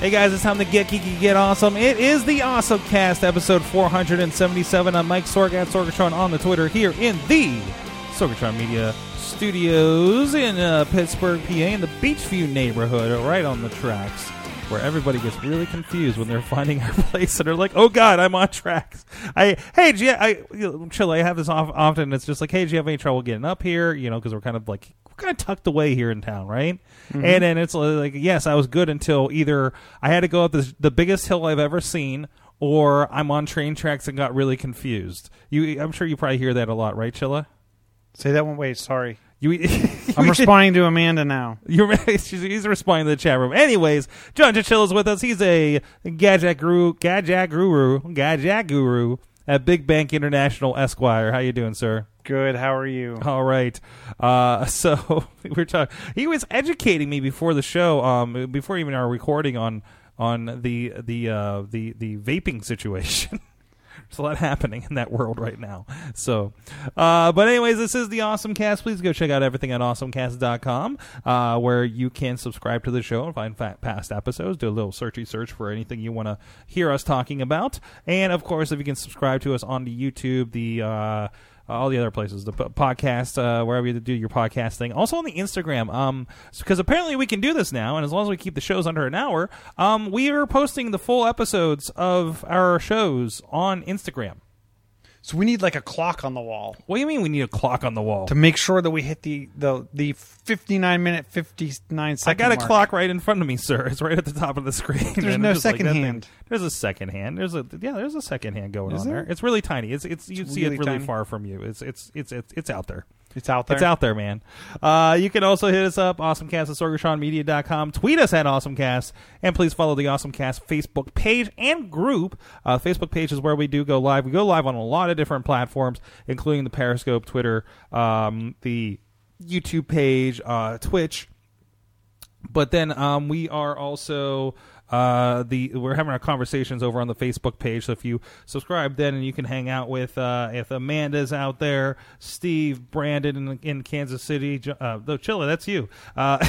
Hey guys, it's time to get geeky, get awesome. It is the Awesome Cast, episode 477. I'm Mike Sorg at Sorgatron on the Twitter here in the Sorgatron Media Studios in uh, Pittsburgh, PA, in the Beechview neighborhood, right on the tracks, where everybody gets really confused when they're finding our place and they're like, "Oh God, I'm on tracks." I hey, you, I chill. I have this off, often. It's just like, "Hey, do you have any trouble getting up here?" You know, because we're kind of like we're kind of tucked away here in town, right? Mm-hmm. And then it's like, yes, I was good until either I had to go up this, the biggest hill I've ever seen, or I'm on train tracks and got really confused. You, I'm sure you probably hear that a lot, right, Chilla? Say that one. Wait, sorry. You, I'm responding to Amanda now. You're she's, he's responding to the chat room. Anyways, John Chichilla's with us. He's a gadget guru, gadget guru, gadget guru at Big Bank International Esquire. How you doing, sir? Good. How are you? All right. Uh, so we're talking. He was educating me before the show, um, before even our recording on on the the uh, the the vaping situation. There's a lot happening in that world right now. So, uh, but anyways, this is the Awesome Cast. Please go check out everything at awesomecast.com, uh, where you can subscribe to the show and find past episodes. Do a little searchy search for anything you want to hear us talking about. And of course, if you can subscribe to us on the YouTube, the uh, all the other places, the p- podcast, uh, wherever you do your podcast thing. Also on the Instagram, um, because apparently we can do this now, and as long as we keep the shows under an hour, um, we are posting the full episodes of our shows on Instagram. So we need like a clock on the wall What do you mean we need a clock on the wall? to make sure that we hit the the the 59 minute 59 I second. got a mark. clock right in front of me, sir. It's right at the top of the screen. There's And no it's just like second that thing. hand. There's a second hand. There's a yeah. There's a second hand going Is on there? there? It's really tiny. It's it's you see it really really tiny? far from you. It's it's it's it's, it's out there. It's out there. It's out there, man. Uh, you can also hit us up, awesomecast at sorgatronmedia.com. Tweet us at awesomecast. And please follow the Awesomecast Facebook page and group. Uh, Facebook page is where we do go live. We go live on a lot of different platforms, including the Periscope, Twitter, um, the YouTube page, uh, Twitch. But then um, we are also uh, the we're having our conversations over on the Facebook page. So if you subscribe, then you can hang out with uh, if Amanda's out there, Steve, Brandon in, in Kansas City, uh, though Chilla, that's you, uh,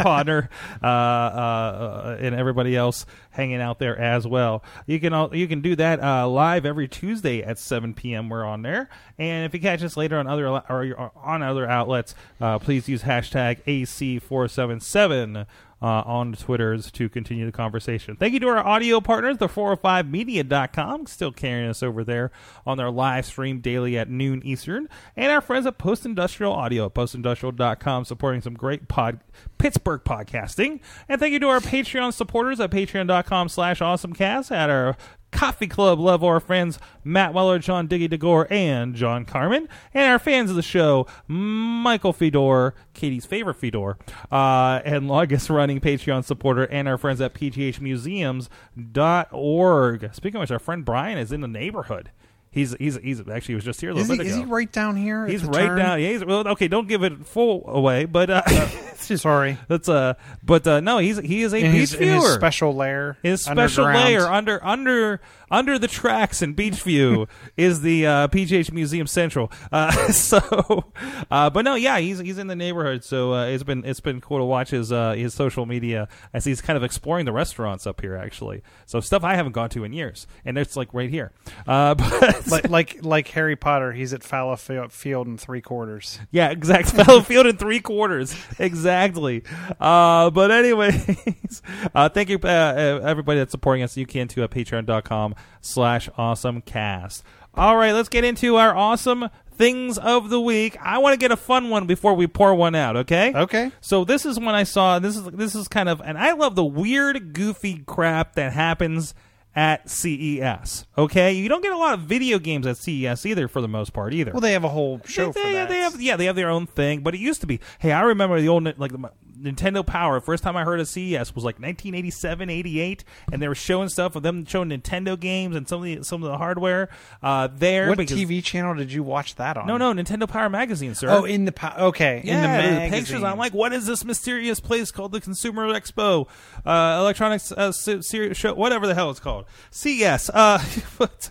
Podner, uh, uh, uh, and everybody else hanging out there as well. You can all, you can do that uh, live every Tuesday at 7 p.m. We're on there, and if you catch us later on other or, on other outlets, uh, please use hashtag AC477 uh, on Twitters to continue the conversation. Thank you to our audio partners, the 405media.com, still carrying us over there on their live stream daily at noon Eastern, and our friends at Post Industrial Audio at postindustrial.com, supporting some great pod Pittsburgh podcasting. And thank you to our Patreon supporters at patreon.com slash awesomecast, at our Coffee Club love our friends Matt Weller, John Diggy DeGore, and John Carmen, and our fans of the show, Michael Fedor, Katie's favorite Fedor, uh, and longest running Patreon supporter, and our friends at pghmuseums.org. Speaking of which, our friend Brian is in the neighborhood. He's he's he's actually he was just here a little Is he, bit is he right down here? He's right turn? down. Yeah, he's, well, okay. Don't give it full away, but uh, Sorry. that's uh, but uh, no, he's he is a In beach his, viewer. special lair. His special layer under under under the tracks in Beechview is the uh, PGH Museum Central. Uh, so, uh, but no, yeah, he's he's in the neighborhood. So uh, it's been it's been cool to watch his uh, his social media as he's kind of exploring the restaurants up here. Actually, so stuff I haven't gone to in years, and it's like right here. Uh, but like like like Harry Potter, he's at Fallowfield, Field in three quarters. Yeah, exactly. Fallowfield in three quarters. Exactly. Uh, but anyways, uh, thank you, everybody that's supporting us. You can too at patreon.com slash awesome cast. All right, let's get into our awesome things of the week. I want to get a fun one before we pour one out. Okay. Okay. So this is when I saw this is this is kind of and I love the weird goofy crap that happens at CES. Okay, you don't get a lot of video games at CES either for the most part either. Well, they have a whole show they, for they- that. they have yeah they have their own thing, but it used to be. Hey, I remember the old like the Nintendo Power. First time I heard of CES was like 1987, 88, and they were showing stuff of them showing Nintendo games and some of the some of the hardware uh, there. what because- TV channel did you watch that on? No, no, Nintendo Power magazine, sir. Oh, in the pa- okay, in the magazine. pictures. I'm like, what is this mysterious place called the Consumer Expo, uh, Electronics uh, series show, whatever the hell it's called, CES. Uh, but,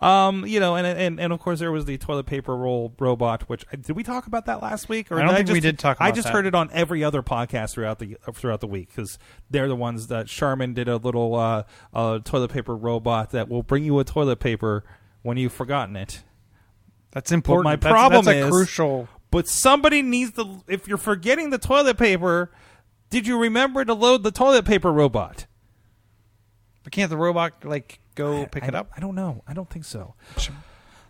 um, you know, and, and and of course there was the toilet paper roll robot. Which did we talk about that last week? Or I don't think we just, did talk I just that. heard it on every other podcast throughout the throughout the week because they're the ones that Charmin did a little uh, uh, toilet paper robot that will bring you a toilet paper when you've forgotten it. That's important. my That's- problem that's, is- crucial. But somebody needs to. If you're forgetting the toilet paper, did you remember to load the toilet paper robot? But can't the robot like go pick I, it up? I don't know. I don't think so.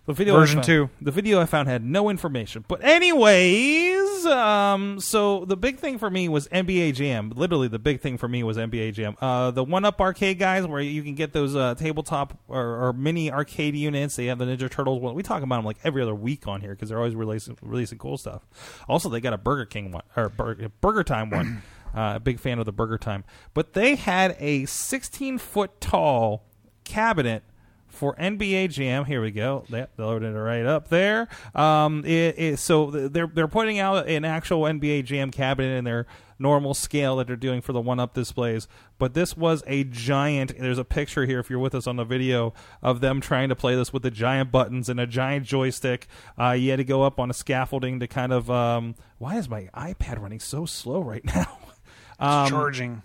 The video Version found- two. The video I found had no information. But anyways, um, so the big thing for me was NBA Jam. Literally, the big thing for me was NBA Jam. Uh, the One Up Arcade guys, where you can get those uh, tabletop or, or mini arcade units. They have the Ninja Turtles one. We talk about them like every other week on here because they're always releasing releasing cool stuff. Also, they got a Burger King one or Burger, Burger Time one. Uh, a big fan of the Burger Time, but they had a 16 foot tall cabinet for NBA Jam. Here we go. They they loaded it right up there. Um, it, it, so they're they're putting out an actual NBA Jam cabinet in their normal scale that they're doing for the one up displays. But this was a giant. There's a picture here if you're with us on the video of them trying to play this with the giant buttons and a giant joystick. Uh, you had to go up on a scaffolding to kind of. Um, why is my iPad running so slow right now? Um, Charging.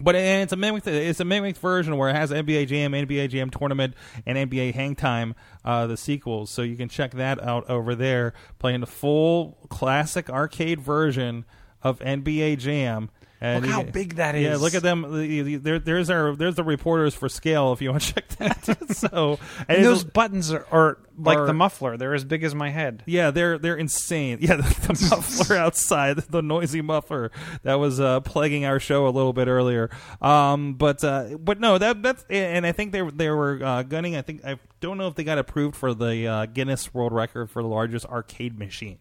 But it's a mimic. It's a mimic version where it has NBA Jam, NBA Jam Tournament, and NBA Hang Time, uh, the sequels. So you can check that out over there, playing the full classic arcade version of NBA Jam. And Look how big that is. Yeah, look at them. The- the- There, there's our there's the reporters for scale if you want to check that. so and those buttons are, are like Are- the muffler. They're as big as my head. yeah, they're they're insane. Yeah, the, the muffler outside, the noisy muffler that was uh, plaguing our show a little bit earlier. Um, but uh, but no, that that's and I think they were- they were uh, gunning. I think I don't know if they got approved for the uh, Guinness World Record for the largest arcade machine.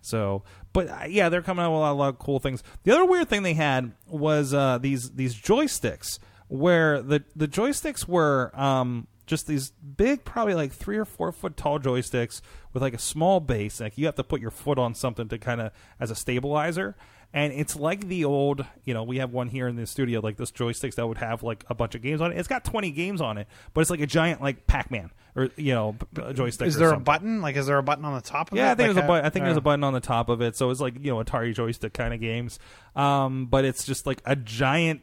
So, but uh, yeah, they're coming out with a lot, a lot of cool things. The other weird thing they had was uh, these these joysticks, where the the joysticks were um, just these big, probably like three or four foot tall joysticks with like a small base. Like you have to put your foot on something to kind of as a stabilizer. And it's like the old, you know, we have one here in the studio, like this joysticks that would have like a bunch of games on it. It's got 20 games on it, but it's like a giant, like Pac Man or, you know, joystick. Is there a button? Like, is there a button on the top of it? Yeah, I think Like there's a button. I think there's uh, a button on the top of it, so it's like you know Atari joystick kind of games. Um, but it's just like a giant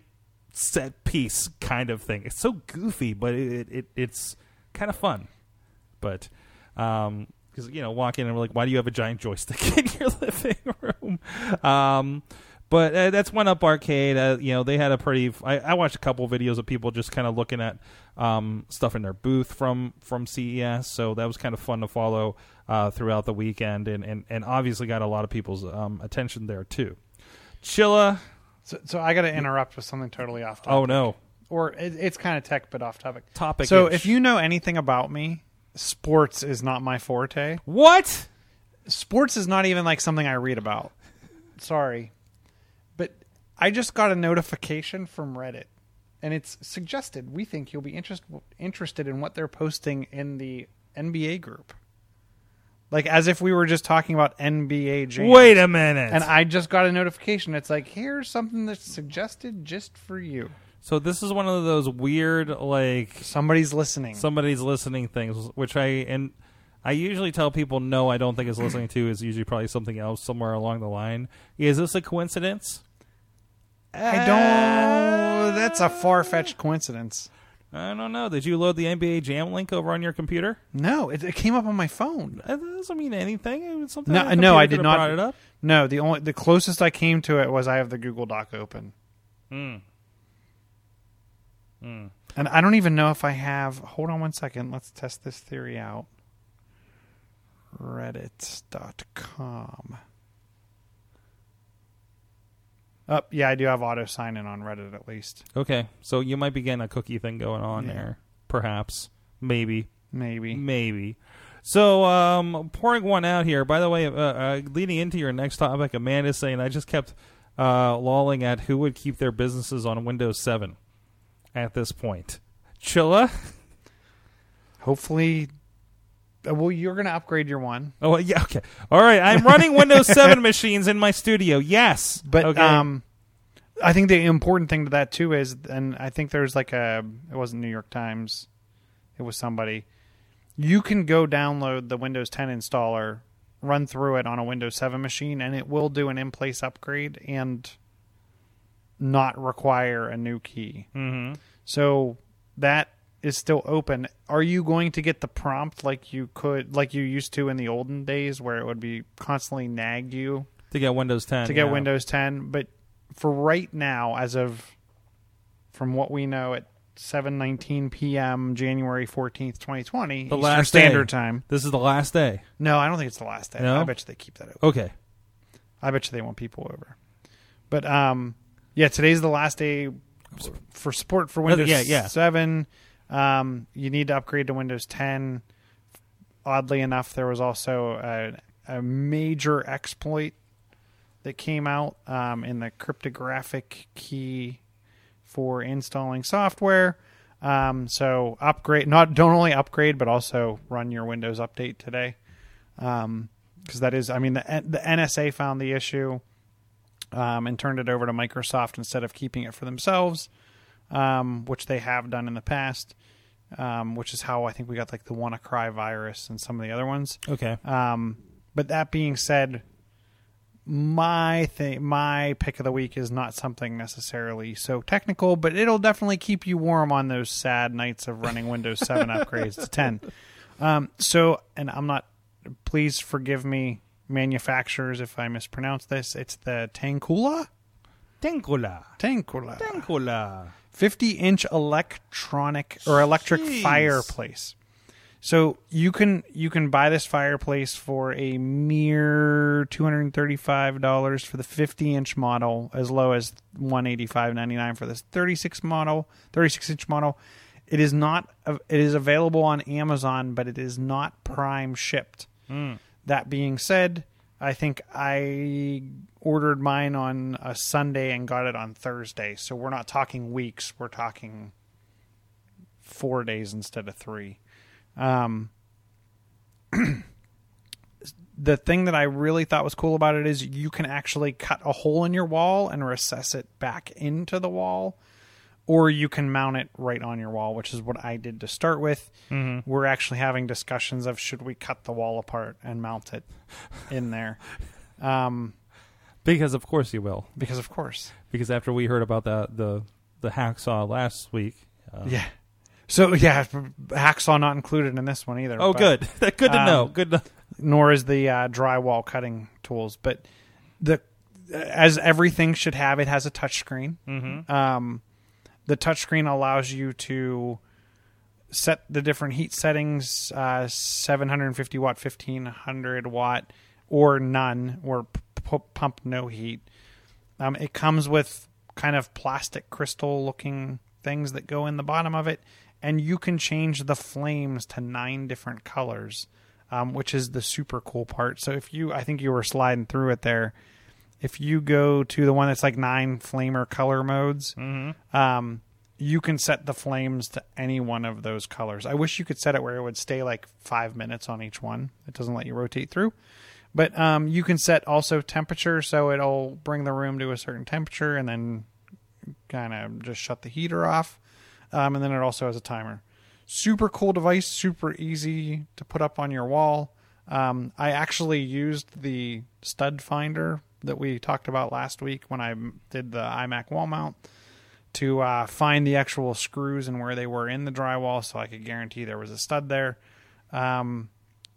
set piece kind of thing. It's so goofy, but it, it it's kind of fun. But um, because you know, walk in and we're like, why do you have a giant joystick in your living room? Um. But uh, that's one up arcade. Uh, you know, they had a pretty. I, I watched a couple videos of people just kind of looking at um, stuff in their booth from from CES. So that was kind of fun to follow uh, throughout the weekend, and, and, and obviously got a lot of people's um, attention there too. Chilla. So, so I got to interrupt with something totally off topic. Oh no, Or it, it's kind of tech, but off topic. topic. So if you know anything about me, sports is not my forte. what? Sports is not even like something I read about. Sorry. But I just got a notification from Reddit and it's suggested we think you'll be interest, interested in what they're posting in the NBA group. Like as if we were just talking about NBA jams. Wait a minute. And I just got a notification. It's like, here's something that's suggested just for you. So this is one of those weird like Somebody's listening. somebody's listening things, which I and I usually tell people no, I don't think is listening to is usually probably something else somewhere along the line. Is this a coincidence? I don't. That's a far fetched coincidence. I don't know. Did you load the NBA Jam link over on your computer? No, it, it came up on my phone. That doesn't mean anything. It was something. No, the no, I did could've not. Brought it up. No, the only the closest I came to it was I have the Google Doc open, hmm. Hmm. and I don't even know if I have. Hold on one second. Let's test this theory out. Reddit.com. Up, yeah, I do have auto sign in on Reddit at least. Okay, so you might be getting a cookie thing going on Yeah. there, perhaps, maybe, Maybe. maybe. So, um, pouring one out here. By the way, uh, uh, leading into your next topic, Amanda's saying I just kept uh, lolling at who would keep their businesses on Windows 7 at this point. Chilla. Hopefully, uh, well, you're going to upgrade your one, Oh yeah, okay. All right, I'm running Windows 7 machines in my studio. Yes, but okay. um, I think the important thing to that too is, and I think there's like a, it wasn't New York Times, it was somebody. You can go download the Windows 10 installer, run through it on a Windows 7 machine, and it will do an in-place upgrade and not require a new key. Mhm. So that is still open. Are you going to get the prompt like you could, like you used to in the olden days, where it would be constantly nagged you to get Windows 10 to get yeah. Windows 10? But for right now, as of from what we know at 7:19 p.m. January 14th, 2020, The Eastern last Standard day. Time. This is the last day. No, I don't think it's the last day. No? I bet you they keep that open. Okay. I bet you they want people over. But um, yeah, today's the last day for support for Windows yeah, yeah. 7. Um, you need to upgrade to Windows 10. Oddly enough, there was also a, a major exploit that came out um, in the cryptographic key for installing software. Um, so upgrade, not don't only upgrade, but also run your Windows update today, because that is, I mean, the the NSA found the issue um, and turned it over to Microsoft instead of keeping it for themselves, um, which they have done in the past. Um, which is how I think we got like the WannaCry virus and some of the other ones. Okay. Um, but that being said, my thing, my pick of the week is not something necessarily so technical, but it'll definitely keep you warm on those sad nights of running Windows 7 upgrades to 10. Um, so, and I'm not. Please forgive me, manufacturers, if I mispronounce this. It's the Tangkula. Tenkula. Tangkula. Tenkula. 50 inch electronic or electric Jeez. fireplace. So you can you can buy this fireplace for a mere two hundred and thirty five dollars for the fifty inch model, as low as one eighty five ninety nine for this thirty six model, thirty six inch model. It is not it is available on Amazon, but it is not prime shipped. Hmm. That being said, I think I ordered mine on a Sunday and got it on Thursday. So we're not talking weeks, we're talking four days instead of three. Um, the thing that I really thought was cool about it is you can actually cut a hole in your wall and recess it back into the wall, or you can mount it right on your wall, which is what I did to start with. We're actually having discussions of should we cut the wall apart and mount it in there. Um, Because of course you will. because of course, Because after we heard about the the the hacksaw last week. Uh, yeah. So yeah, hacksaw not included in this one either. Oh, but- good. good to know. um, Good. To, nor is the uh, drywall cutting tools. But the as everything should have, it has a touchscreen. Mm-hmm. Um, the touchscreen allows you to set the different heat settings: uh, 750 watt, 1500 watt, or none, or p- pump no heat. Um, it comes with kind of plastic crystal looking things that go in the bottom of it, and you can change the flames to nine different colors, um, which is the super cool part. So if you, I think you were sliding through it there. If you go to the one that's like nine flamer color modes, um, you can set the flames to any one of those colors. I wish you could set it where it would stay like five minutes on each one. It doesn't let you rotate through. But um, you can set also temperature, so it'll bring the room to a certain temperature and then kind of just shut the heater off. Um, and then it also has a timer. Super cool device, super easy to put up on your wall. Um, I actually used the stud finder that we talked about last week when I did the iMac wall mount to uh, find the actual screws and where they were in the drywall, so I could guarantee there was a stud there. Um,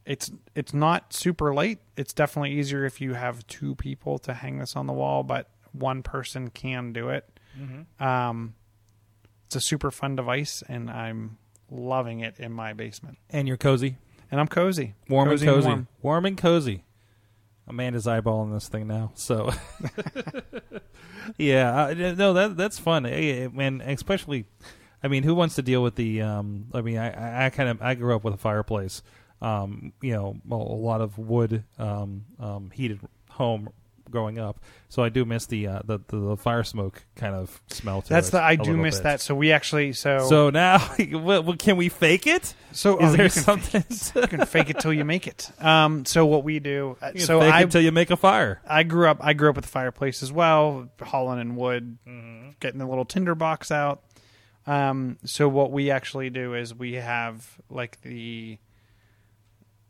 it's it's not super late. It's definitely easier if you have two people to hang this on the wall, but one person can do it. Um, it's a super fun device, and I'm loving it in my basement. and you're cozy. and I'm cozy, warm Cozy and and cozy, warm. warm and cozy. Amanda's eyeballing this thing now, so yeah, uh, no, that that's fun, eh, and especially, I mean, who wants to deal with the? Um, I mean, I, I, I kind of I grew up with a fireplace, um, you know, a, a lot of wood um, um, heated home growing up, so I do miss the uh, the, the the fire smoke kind of smell. To That's it the I do miss bit. that. So we actually so So now, can we fake it? so Is oh, there you can something? you can fake it till you make it. Um, so what we do, uh, You can so fake it I until you make a fire. I grew up I grew up with a fireplace as well, hauling in wood, Mm-hmm. getting the little tinder box out. Um, so what we actually do is we have like the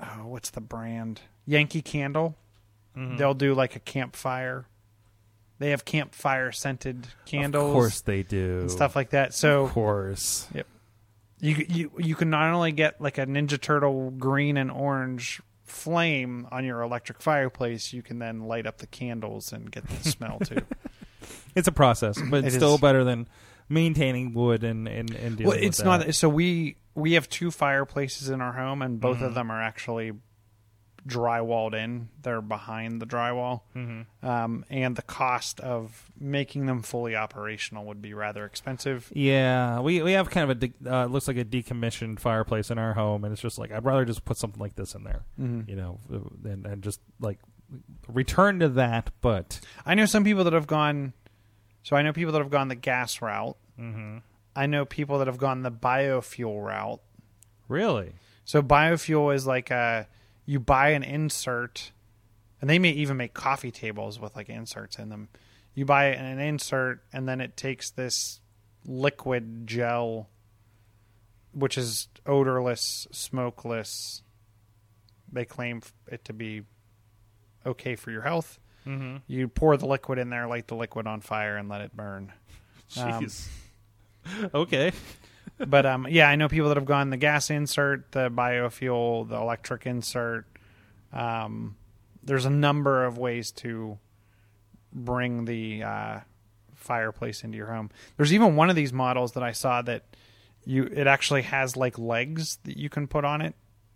oh, what's the brand? Yankee Candle. Mm-hmm. They'll do like a campfire. They have campfire scented candles Of course they do. and stuff like that. So Of course. Yep. you you you can not only get like a Ninja Turtle green and orange flame on your electric fireplace, you can then light up the candles and get the smell too. It's a process, but it's still is. better than maintaining wood and and, and dealing well, it's with not. So we we have two fireplaces in our home, and both Mm-hmm. of them are actually drywalled in. They're behind the drywall, Mm-hmm. um, and the cost of making them fully operational would be rather expensive. Yeah, we we have kind of a de- uh, looks like a decommissioned fireplace in our home, and it's just like I'd rather just put something like this in there, Mm-hmm. you know, and and just like return to that. But I know some people that have gone. So I know people that have gone the gas route. Mm-hmm. I know people that have gone the biofuel route. really, So biofuel is like a you buy an insert, and they may even make coffee tables with like inserts in them. You buy an insert, and then it takes this liquid gel, which is odorless, smokeless. They claim it to be okay for your health. mm-hmm. You pour the liquid in there, light the liquid on fire, and let it burn. Um, jeez, okay, but um, yeah, I know people that have gone the gas insert, the biofuel, the electric insert. Um, there's a number of ways to bring the uh, fireplace into your home. There's even one of these models that I saw that you it actually has like legs that you can put on it,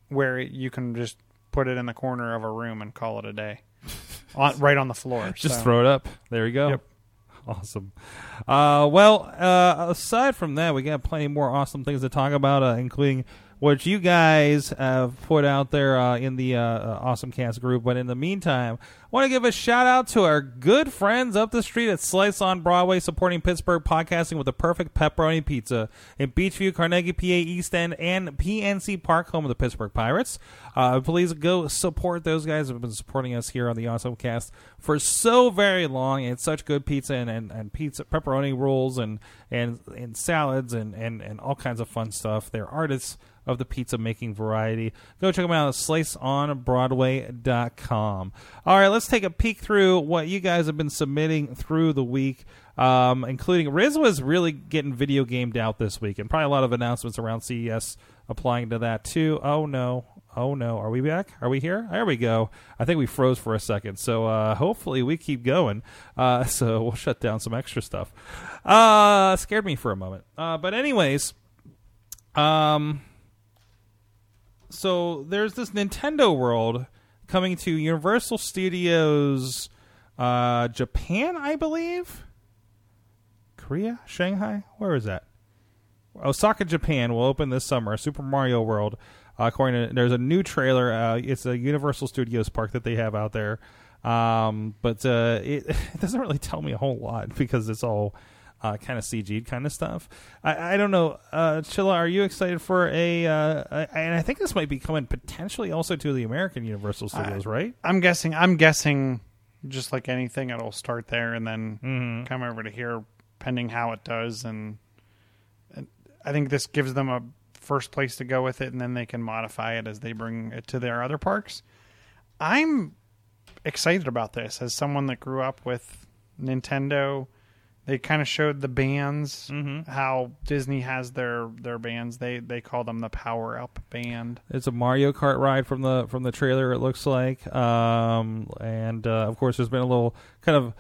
where you can just put it in the corner of a room and call it a day, on, right on the floor. just So- throw it up. There you go. Yep. Awesome. Uh, well, uh, aside from that, we got plenty more awesome things to talk about, uh, including what you guys have put out there uh, in the uh, uh, Awesome Cast group. But in the meantime, I want to give a shout out to our good friends up the street at Slice on Broadway, supporting Pittsburgh podcasting with the perfect pepperoni pizza in Beechview, Carnegie, PA, East End, and PNC Park, home of the Pittsburgh Pirates. Uh, please go support those guys who have been supporting us here on the Awesome Cast for so very long. It's such good pizza and, and, and pizza pepperoni rolls and and and salads and, and, and all kinds of fun stuff. They're artists of the pizza making variety. Go check them out at sliceonbroadway.com. All right, let's take a peek through what you guys have been submitting through the week. Um, including Riz was really getting video gamed out this week, and probably a lot of announcements around CES applying to that too. Oh no, oh no, are we back? Are we here? There we go. I think we froze for a second, so uh, hopefully we keep going. Uh, so we'll shut down some extra stuff. Uh, scared me for a moment. Uh, but anyways, um, so there's this Nintendo World coming to Universal Studios, uh, Japan, I believe. Korea, Shanghai, where is that? Osaka, Japan will open this summer. Super Mario World. Uh, according to there's a new trailer. Uh, it's a Universal Studios park that they have out there, um, but uh, it, it doesn't really tell me a whole lot because it's all uh, kind of CG kind of stuff. I, I don't know. Uh, Chilla, are you excited for a? Uh, and I think this might be coming potentially also to the American Universal Studios, right? I'm guessing. I'm guessing. Just like anything, it'll start there and then Mm-hmm. come over to here, pending how it does. And, and I think this gives them a first place to go with it, and then they can modify it as they bring it to their other parks. I'm excited about this as someone that grew up with Nintendo. They kind of showed the bands, Mm-hmm. how Disney has their their bands. They they call them the Power Up Band. It's a Mario Kart ride from the from the trailer. It looks like, um, and uh, of course, there's been a little kind of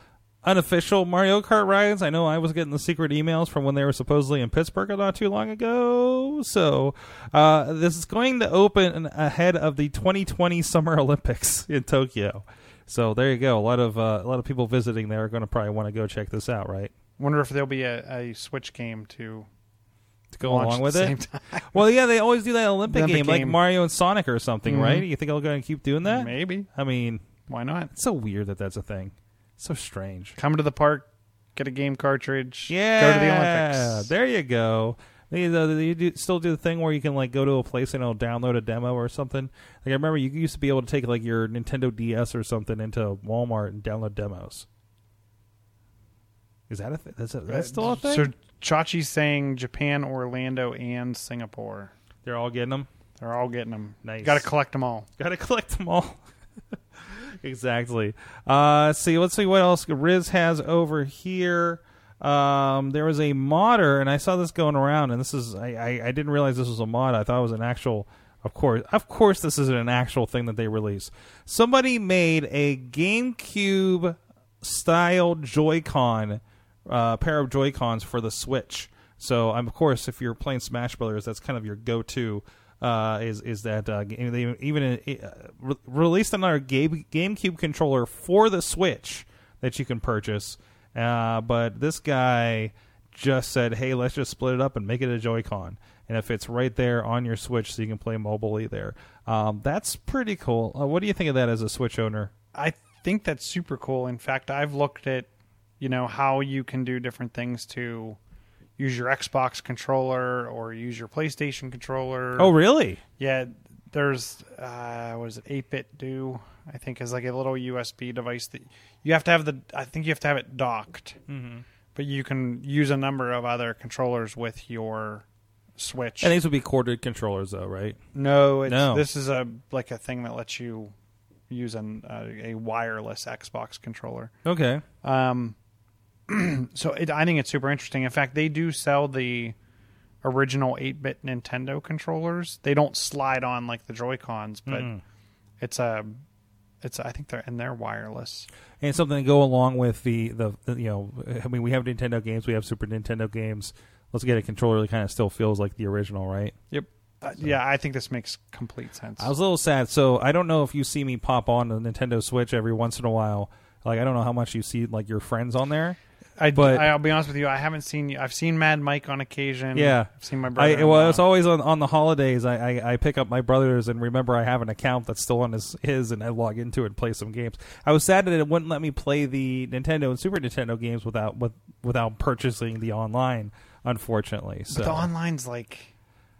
unofficial Mario Kart rides. I know I was getting the secret emails from when they were supposedly in Pittsburgh not too long ago. So uh, this is going to open ahead of the 2020 Summer Olympics in Tokyo. So there you go. A lot of uh, a lot of people visiting there are going to probably want to go check this out, right? Wonder if there'll be a, a Switch game to To go along at with the it. same time. Well, yeah, they always do that Olympic, Olympic game, like. Mario and Sonic or something, Mhm. right? You think they'll go and keep doing that? Maybe. I mean, Why not? it's so weird that that's a thing. so strange. Come to the park, get a game cartridge, Yeah, go to the Olympics. There you go. They, uh, they do, still do the thing where you can like go to a place and it'll download a demo or something. Like I remember you used to be able to take like your Nintendo DS or something into Walmart and download demos. Is that a th- that's, a, that's still a thing? So Chachi's saying Japan, Orlando, and Singapore. They're all getting them. They're all getting them. Nice. Got to collect them all. Got to collect them all. exactly. Uh, see. Let's see what else Riz has over here. Um, there was a modder, and I saw this going around, and this is I, I, I didn't realize this was a mod. I thought it was an actual. Of course, of course, this isn't an actual thing that they released. Somebody made a GameCube style Joy-Con uh, pair of Joy Cons for the Switch. So, um, of course, if you're playing Smash Brothers, that's kind of your go-to. Uh, is is that uh, they even uh, re- released another Game GameCube controller for the Switch that you can purchase? Uh, but this guy just said, "Hey, let's just split it up and make it a Joy-Con." And if it's right there on your Switch, so you can play mobilely there, um, that's pretty cool. Uh, what do you think of that as a Switch owner? I think that's super cool. In fact, I've looked at, you know, how you can do different things to use your Xbox controller or use your PlayStation controller. Oh, really? yeah. There's uh, what is it? 8BitDo I think is like a little USB device that you have to have the. I think you have to have it docked, Mm-hmm. but you can use a number of other controllers with your Switch. And these would be corded controllers, though, right? No, it's, No. this is a like a thing that lets you use an, uh, a wireless Xbox controller. Okay. Um, so it, I think it's super interesting. In fact, they do sell the original 8-bit Nintendo controllers. They don't slide on like the Joy Cons, but Mm. it's a it's I think they're and they're wireless. and something to go along with the, the the you know I mean we have Nintendo games, we have Super Nintendo games. Let's get a controller that kind of still feels like the original, right? Yep. Uh, yeah, I think this makes complete sense. I was a little sad, so I don't know if you see me pop on the Nintendo Switch every once in a while. Like I don't know how much you see like your friends on there. I, but- I'll be honest with you, I haven't seen you. I've seen Mad Mike on occasion. Yeah. I've seen my brother. I well, it's always on, on the holidays. I, I I pick up my brother's and remember I have an account that's still on his his, and I log into it and play some games. I was sad that it wouldn't let me play the Nintendo and Super Nintendo games without with, without purchasing the online. Unfortunately, so but the online's like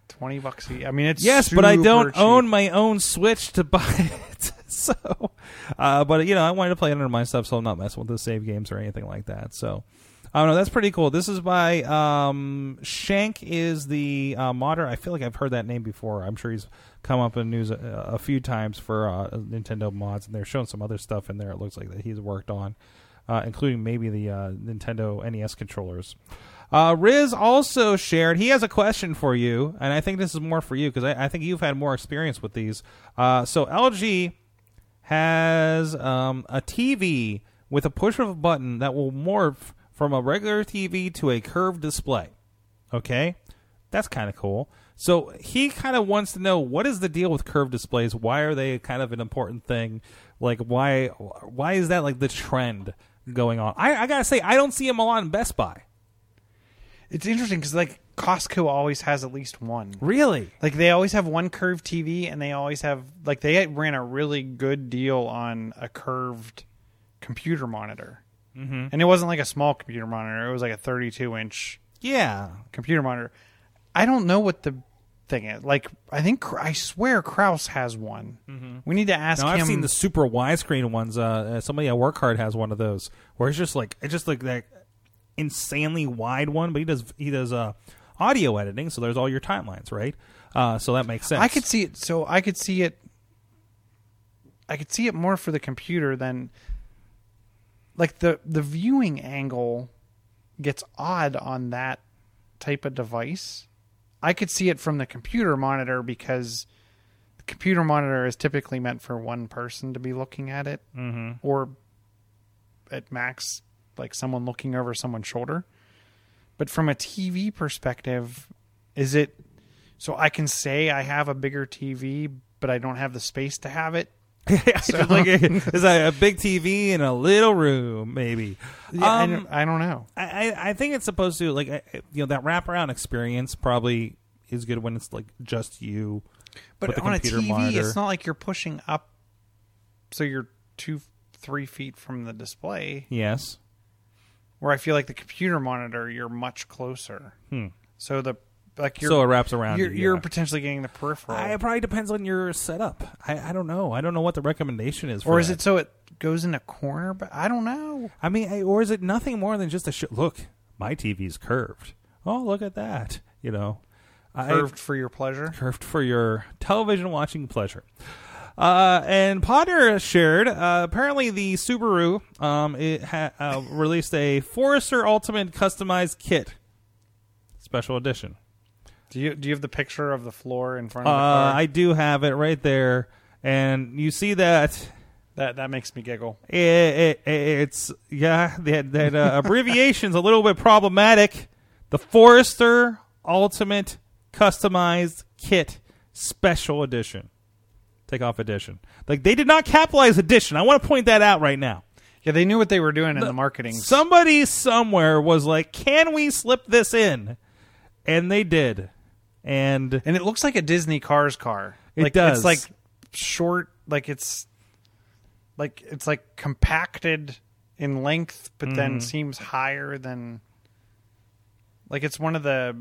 twenty bucks. A, I mean, it's Yes, but I don't cheap. own my own Switch to buy it. so, uh, but you know, I wanted to play it under my stuff, so I'm not messing with the save games or anything like that. So, I don't know. That's pretty cool. This is by um, Shank is the uh, modder. I feel like I've heard that name before. I'm sure he's come up in news a, a few times for uh, Nintendo mods, and they're showing some other stuff in there. It looks like that he's worked on, uh, including maybe the uh, Nintendo NES controllers. Uh, Riz also shared. He has a question for you, and I think this is more for you because I, I think you've had more experience with these. Uh, so LG has um, a TV with a push of a button that will morph from a regular TV to a curved display. Okay, that's kind of cool. So he kind of wants to know what is the deal with curved displays? Why are they kind of an important thing? Like why why is that like the trend going on? I, I gotta say I don't see them a lot in Best Buy. It's interesting because like Costco always has at least one. Really? Like they always have one curved TV, and they always have like they ran a really good deal on a curved computer monitor, mm-hmm. and it wasn't like a small computer monitor; it was like a 32 inch Yeah. computer monitor. I don't know what the thing is. Like I think I swear Kraus has one. We need to ask Now him. I've seen the super widescreen ones. Uh, uh, somebody at work hard has one of those where it's just like it's just like that insanely wide one, but he does he does uh, audio editing, so there's all your timelines, right? Uh, so that makes sense. I could see it. So I could see it. I could see it more for the computer than like the the viewing angle gets odd on that type of device. I could see it from the computer monitor because the computer monitor is typically meant for one person to be looking at it, mm-hmm. or at max like someone looking over someone's shoulder. But from a TV perspective, is it so I can say I have a bigger TV, but I don't have the space to have it? so, like it's a, a big TV in a little room, maybe. Yeah, I Um, don't- I don't know. I, I think it's supposed to like you know that wraparound experience probably is good when it's like just you. But on a TV, monitor. it's not like you're pushing up, so you're two, three feet from the display. Yes. Where I feel like the computer monitor, you're much closer. So the like you're Hmm. so it wraps around. you're, you, you're potentially getting the peripheral, I, it probably depends on your setup. I, I don't know. I don't know what the recommendation is. For or is that. it so it goes in a corner? But I don't know. I mean, I- or is it nothing more than just a sh- look? My TV's curved. Oh, look at that. You know, I- Curved for your pleasure. curved for your television watching pleasure. Uh, and Potter shared. Uh, apparently, the Subaru um, it ha- uh, released a Forester Ultimate customized kit, special edition. Do you do you have the picture of the floor in front Uh, of the car? I do have it right there, and you see that that that makes me giggle. it, it, it's yeah that that uh, abbreviation's a little bit problematic. The Forester Ultimate Customized Kit Special Edition. Take off edition. Like they did not capitalize edition. I want to point that out right now. Yeah, they knew what they were doing in the marketing. Somebody somewhere was like, "Can we slip this in?" And they did. And and it looks like a Disney Cars car. It like, does. It's like short, like it's like it's like compacted in length, but Mm-hmm. then seems higher than like it's one of the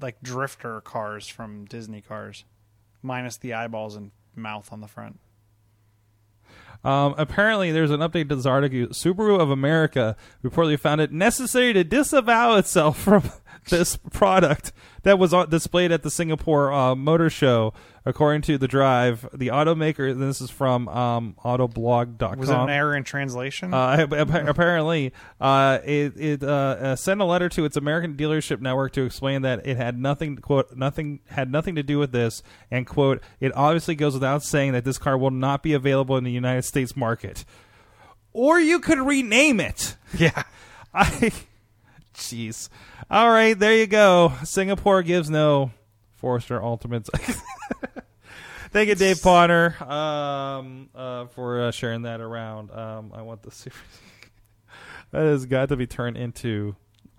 like drifter cars from Disney Cars, minus the eyeballs and mouth on the front. Um, apparently, there's an update to this article. Subaru of America reportedly found it necessary to disavow itself from this product that was displayed at the Singapore uh, Motor Show. According to the Drive, the automaker. This is from um, Autoblog.com. Was it an error in translation? Uh, apparently, uh, it, it uh, uh, sent a letter to its American dealership network to explain that it had nothing quote nothing had nothing to do with this, and quote it obviously goes without saying that this car will not be available in the United States market. Or you could rename it. yeah. I, jeez. All right, there you go. Singapore gives no Forester Ultimates. Thank you, Dave Potter, um, uh, for uh, sharing that around. Um, I want the super. that has got to be turned into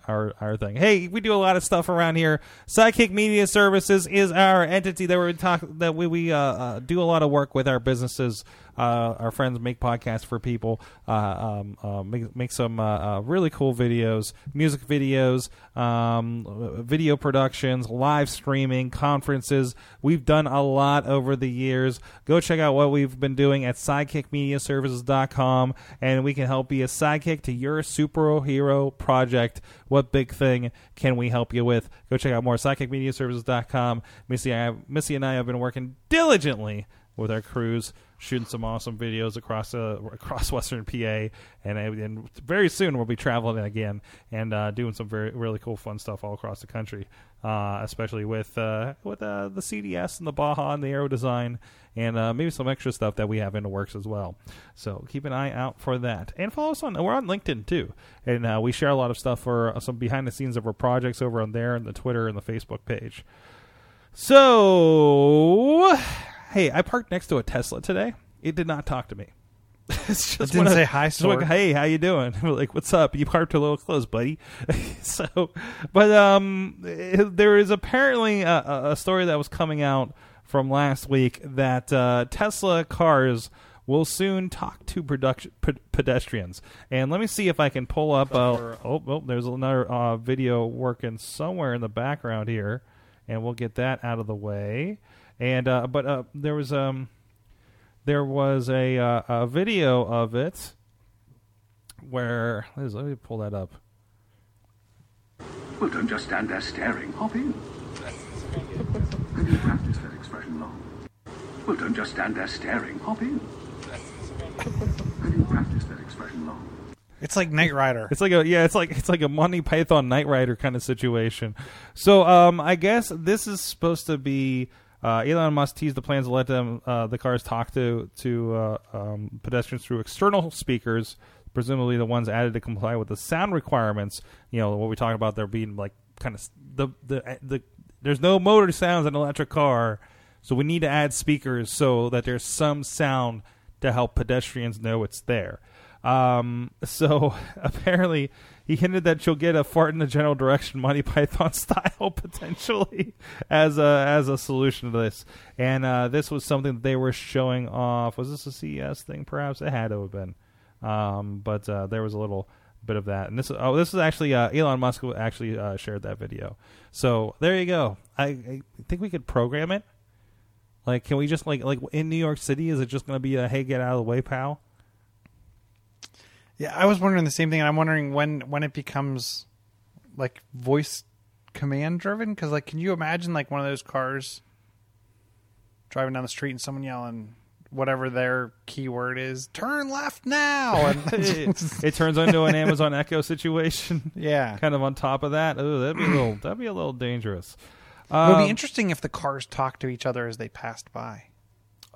our our thing. Hey, we do a lot of stuff around here. Sidekick Media Services is our entity that we talk that we we uh, uh, do a lot of work with our businesses. Uh, our friends make podcasts for people. Uh, um, uh, make make some really cool videos, music videos, um, video productions, live streaming, conferences. We've done a lot over the years. Go check out what we've been doing at sidekickmediaservices.com, and we can help be a sidekick to your superhero project. What big thing can we help you with? Go check out more sidekickmediaservices.com. Missy, I have, Missy and I have been working diligently with our crews, shooting some awesome videos across uh, across Western PA, and, and very soon we'll be traveling again and uh, doing some very really cool, fun stuff all across the country, uh, especially with uh, with uh, the CDS and the Baja and the Aero Design, and uh, maybe some extra stuff that we have in the works as well. So keep an eye out for that, and follow us on. We're on LinkedIn too, and we share a lot of stuff for some behind the scenes of our projects over on there, and the Twitter and the Facebook page. So, hey, I parked next to a Tesla today. It did not talk to me. it's just It didn't of- say hi, like, hey, how you doing? We're like, what's up? You parked a little close, buddy. so, but um, there is apparently a, a- a story that was coming out from last week that uh, Tesla cars will soon talk to production pe- pedestrians. And let me see if I can pull up. Uh, oh, oh, there's another uh, video working somewhere in the background here, and we'll get that out of the way. And uh, but uh, there was um there was a uh, a video of it where let me pull that up. Well, don't just stand there staring. Hop in. Have you practiced that expression long? Well, don't just stand there staring. Hop in. Have you practiced that expression long? It's like Knight Rider. It's like a yeah, it's like it's like a Monty Python Knight Rider kind of situation. So um, I guess this is supposed to be uh, Elon Musk teased the plans to let them uh, the cars talk to to uh, um, pedestrians through external speakers, presumably the ones added to comply with the sound requirements. You know what we talked about there being like kind of the the the there's no motor sounds in an electric car, so we need to add speakers so that there's some sound to help pedestrians know it's there. Um, so apparently, he hinted that she'll get a fart in the general direction, Monty Python style, potentially as a as a solution to this. And uh, this was something that they were showing off. Was this a CES thing? Perhaps it had to have been. Um, but uh, there was a little bit of that. And this oh, this is actually uh, Elon Musk actually uh, shared that video. So there you go. I, I think we could program it. Like, can we just like like in New York City? Is it just going to be a hey, get out of the way, pal? Yeah, I was wondering the same thing, and I'm wondering when when it becomes like voice command driven. Because like, can you imagine like one of those cars driving down the street and someone yelling whatever their keyword is, "Turn left now," and it, it turns into an Amazon Echo situation. yeah, kind of on top of that. Ooh, that'd be a little that'd be a little dangerous. it would Um, be interesting if the cars talked to each other as they passed by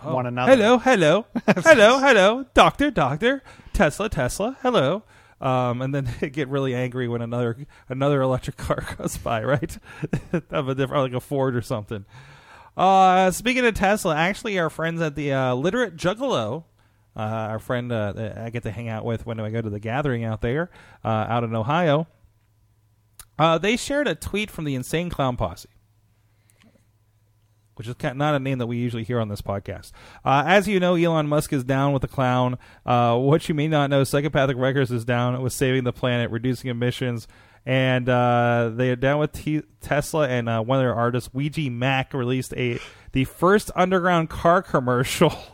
one another. Oh. Hello, hello, hello, hello, doctor, doctor, Tesla, Tesla, hello. Um, and then they get really angry when another another electric car goes by, right? of a different, like a Ford or something. Uh, speaking of Tesla, actually, our friends at the uh, Literate Juggalo, uh, our friend uh, that I get to hang out with when I go to the gathering out there, uh, out in Ohio, uh, they shared a tweet from the Insane Clown Posse which is not a name that we usually hear on this podcast. Uh, as you know, Elon Musk is down with the clown. Uh, what you may not know, Psychopathic Records is down with saving the planet, reducing emissions, and uh, they are down with T- Tesla. And uh, one of their artists, Ouija Macc, released a the first underground car commercial.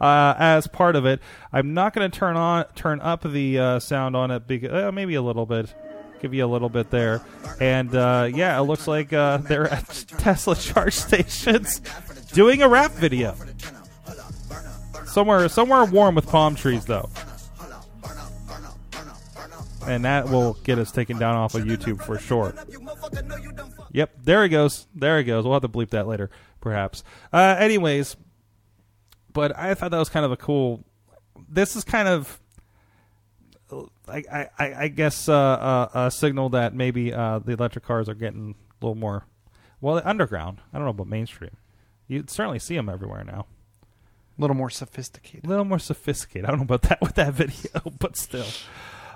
Uh, as part of it, I'm not going to turn on turn up the uh, sound on it, because, maybe a little bit give you a little bit there. And uh, yeah, it looks like uh, they're at Tesla charge stations doing a rap video. Somewhere, somewhere warm with palm trees, though. And that will get us taken down off of YouTube for sure. Yep, there he goes. There he goes. We'll have to bleep that later, perhaps. Uh, anyways, but I thought that was kind of a cool. This is kind of I, I, I guess uh, uh, a signal that maybe uh, the electric cars are getting a little more well underground. I don't know about mainstream. You certainly see them everywhere now. a little more sophisticated. A little more sophisticated. I don't know about that with that video, but still.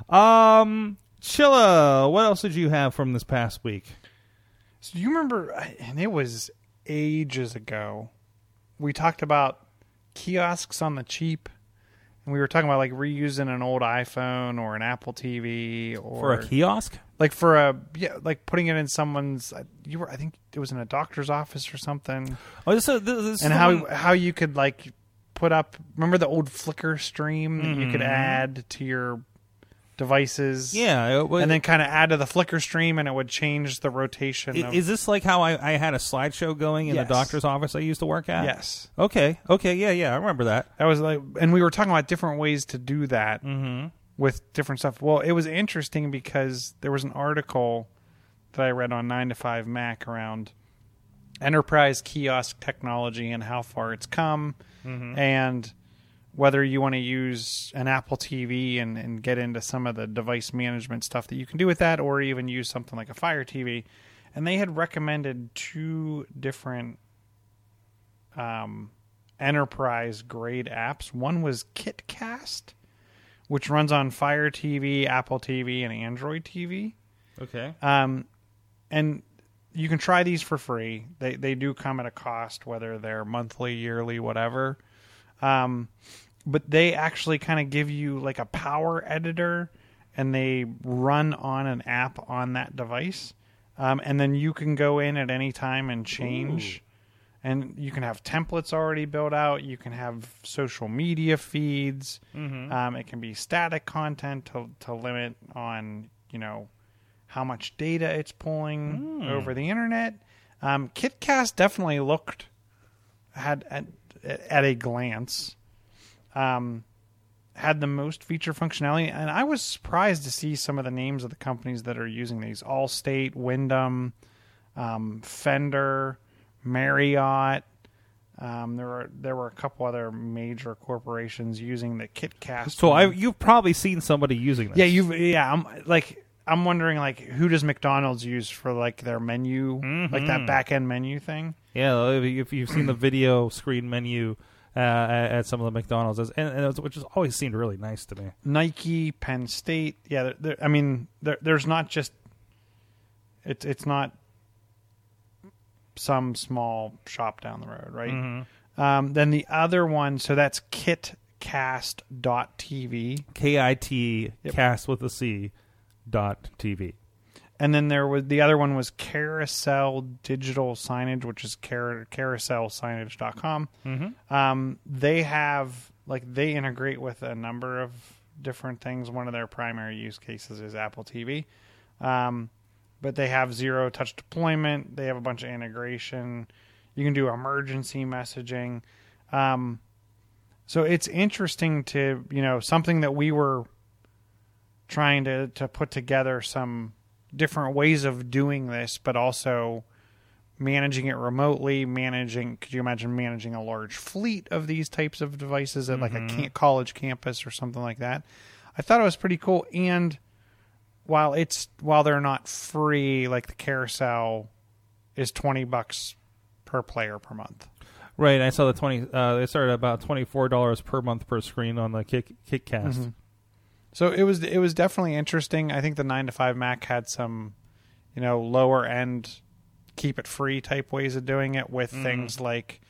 Um, Chilla, what else did you have from this past week? So do you remember? And it was ages ago. We talked about kiosks on the cheap, and we were talking about like reusing an old iPhone or an Apple TV or For a kiosk? like for a yeah, like putting it in someone's. You were, I think it was in a doctor's office or something, Oh, this, is- this, this and is how how you could like put up. Remember the old Flickr stream that you could Mhm. add to your devices. yeah, was- and then kind of add to the Flickr stream, and it would change the rotation. I- of, Is this like how I, I had a slideshow going in Yes. the doctor's office I used to work at? yes. Okay. Okay. Yeah. Yeah. I remember that. That was like, and we were talking about different ways to do that Mm-hmm. with different stuff. Well, it was interesting because there was an article that I read on 9 to 5 Mac around enterprise kiosk technology and how far it's come, and whether you want to use an Apple TV and, and get into some of the device management stuff that you can do with that, or even use something like a Fire TV. And they had recommended two different um, enterprise grade apps. One was KitCast, which runs on Fire TV, Apple TV, and Android TV. Okay. Um, and you can try these for free. They they do come at a cost, whether they're monthly, yearly, whatever. Um, but they actually kind of give you like a power editor, and they run on an app on that device. Um, and then you can go in at any time and change. And you can have templates already built out. You can have social media feeds. Um, it can be static content to to limit on you know how much data it's pulling over the internet. Um, KitCast definitely looked had at, at a glance um, had the most feature functionality, and I was surprised to see some of the names of the companies that are using these: Allstate, Wyndham, um, Fender, Marriott. Um, there were there were a couple other major corporations using the KitCast. So I, you've probably seen somebody using this. yeah you've yeah I'm like I'm wondering like who does McDonald's use for like their menu like that back end menu thing. Yeah, if you've seen the video screen menu uh, at, at some of the McDonald's, and, and it's- which has always seemed really nice to me. Nike, Penn State. Yeah, there, there, I mean, there's not just it's it's not some small shop down the road, right? Um, then the other one, so that's kitcast.tv. K I T cast with a C dot TV. And then there was the other one was Carousel Digital Signage, which is car- carouselsignage.com. Mm-hmm. Um, they have like they integrate with a number of different things. One of their primary use cases is Apple TV, um, but they have zero touch deployment. They have a bunch of integration. You can do emergency messaging. Um, so it's interesting to you know something that we were trying to to put together some different ways of doing this, but also managing it remotely. Managing, could you imagine managing a large fleet of these types of devices at like a camp, college campus or something like that? I thought it was pretty cool. And while it's while they're not free, like the carousel is twenty bucks per player per month. Right, I saw the twenty. Uh, they started about twenty four dollars per month per screen on the Kick KitCast. Mm-hmm. So it was it was definitely interesting. I think the nine to five Mac had some, you know, lower end, keep it free type ways of doing it with things like,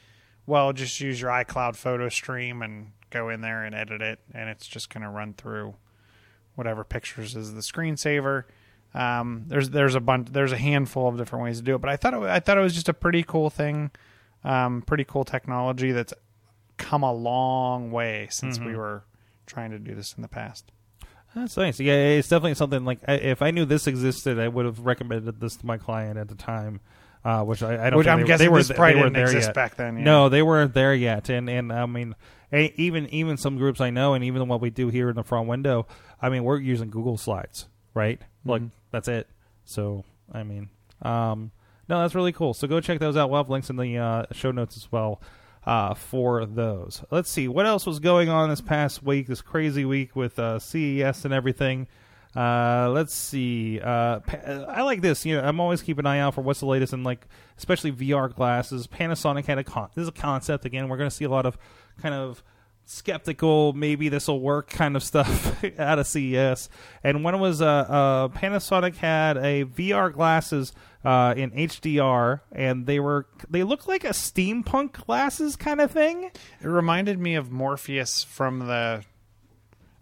well, just use your iCloud photo stream and go in there and edit it, and it's just going to run through whatever pictures is the screensaver. Um, there's there's a bunch there's a handful of different ways to do it, but I thought it, I thought it was just a pretty cool thing, um, pretty cool technology that's come a long way since we were trying to do this in the past. That's nice. Yeah, it's definitely something like I, if I knew this existed, I would have recommended this to my client at the time. Uh, which I, I don't. Which I'm they, guessing they were, this probably they didn't there exist yet. back then, yeah. No, they weren't there yet. And and I mean, even even some groups I know, and even what we do here in the front window, I mean, we're using Google Slides, right? Like Mm-hmm. that's it. So I mean, um, no, that's really cool. So go check those out. We'll have links in the uh, show notes as well uh, for those. Let's see what else was going on this past week, this crazy week with uh, CES and everything. Uh, let's see. Uh, I like this. You know, I'm always keeping an eye out for what's the latest in like, especially VR glasses. Panasonic had a con- this is a concept again. We're going to see a lot of kind of skeptical, maybe this will work kind of stuff out of CES. And one was uh, uh, Panasonic had a VR glasses uh, in HDR, and they were they looked like a steampunk glasses kind of thing. It reminded me of Morpheus from the.